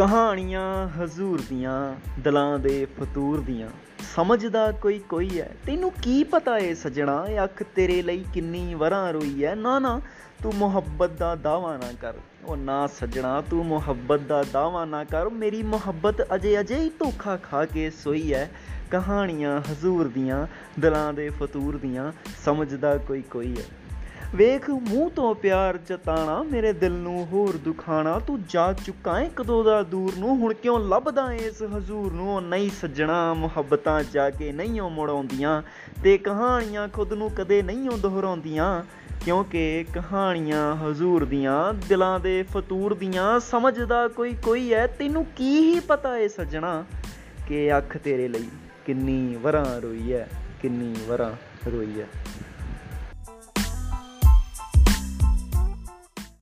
ਕਹਾਣੀਆਂ ਹਜ਼ੂਰ ਦੀਆਂ, ਦਿਲਾਂ ਦੇ ਫਤੂਰ ਦੀਆਂ। ਸਮਝਦਾ ਕੋਈ ਕੋਈ ਹੈ। ਤੈਨੂੰ ਕੀ ਪਤਾ ਏ ਸਜਣਾ, ਇਹ ਅੱਖ ਤੇਰੇ ਲਈ ਕਿੰਨੀ ਵਰਾਂ ਰੋਈ ਹੈ? ਨਾ ਨਾ, ਤੂੰ ਮੁਹੱਬਤ ਦਾ ਦਾਵਾ ਨਾ ਕਰ। ਉਹ ਨਾ ਸਜਣਾ, ਤੂੰ ਮੁਹੱਬਤ ਦਾ ਦਾਵਾ ਨਾ ਕਰ। ਮੇਰੀ ਮੁਹੱਬਤ ਅਜੇ ਅਜੇ ਹੀ ਧੋਖਾ ਖਾ ਕੇ ਸੋਈ ਹੈ। ਕਹਾਣੀਆਂ ਹਜ਼ੂਰ ਦੀਆਂ, ਦਿਲਾਂ ਦੇ ਫਤੂਰ ਦੀਆਂ ਸਮਝਦਾ ਕੋਈ ਕੋਈ ਹੈ। ਵੇਖ ਮੂੰਹ ਤੋਂ ਪਿਆਰ ਜਤਾਣਾ, ਮੇਰੇ ਦਿਲ ਨੂੰ ਹੋਰ ਦੁਖਾਣਾ। ਤੂੰ ਜਾ ਚੁੱਕਾ ਏ ਕਦੋਂ ਦਾ ਦੂਰ ਨੂੰ, ਹੁਣ ਕਿਉਂ ਲੱਭਦਾ ਏ ਇਸ ਹਜ਼ੂਰ ਨੂੰ? ਉਹ ਨਹੀਂ ਸੱਜਣਾ, ਮੁਹੱਬਤਾਂ ਜਾ ਕੇ ਨਹੀਂ ਉਹ ਮੁੜ ਆਉਂਦੀਆਂ ਤੇ ਕਹਾਣੀਆਂ ਖੁਦ ਨੂੰ ਕਦੇ ਨਹੀਂ ਉਹ ਦੁਹਰਾਉਂਦੀਆਂ। ਕਿਉਂਕਿ ਕਹਾਣੀਆਂ ਹਜ਼ੂਰ ਦੀਆਂ, ਦਿਲਾਂ ਦੇ ਫਤੂਰ ਦੀਆਂ ਸਮਝਦਾ ਕੋਈ ਕੋਈ ਹੈ ਤੈਨੂੰ ਕੀ ਹੀ ਪਤਾ ਏ ਸੱਜਣਾ? ਕਿ ਅੱਖ ਤੇਰੇ ਲਈ ਕਿੰਨੀ ਵਰਾਂ ਰੋਈ ਹੈ ਕਿੰਨੀ ਵਰਾਂ ਰੋਈ ਹੈ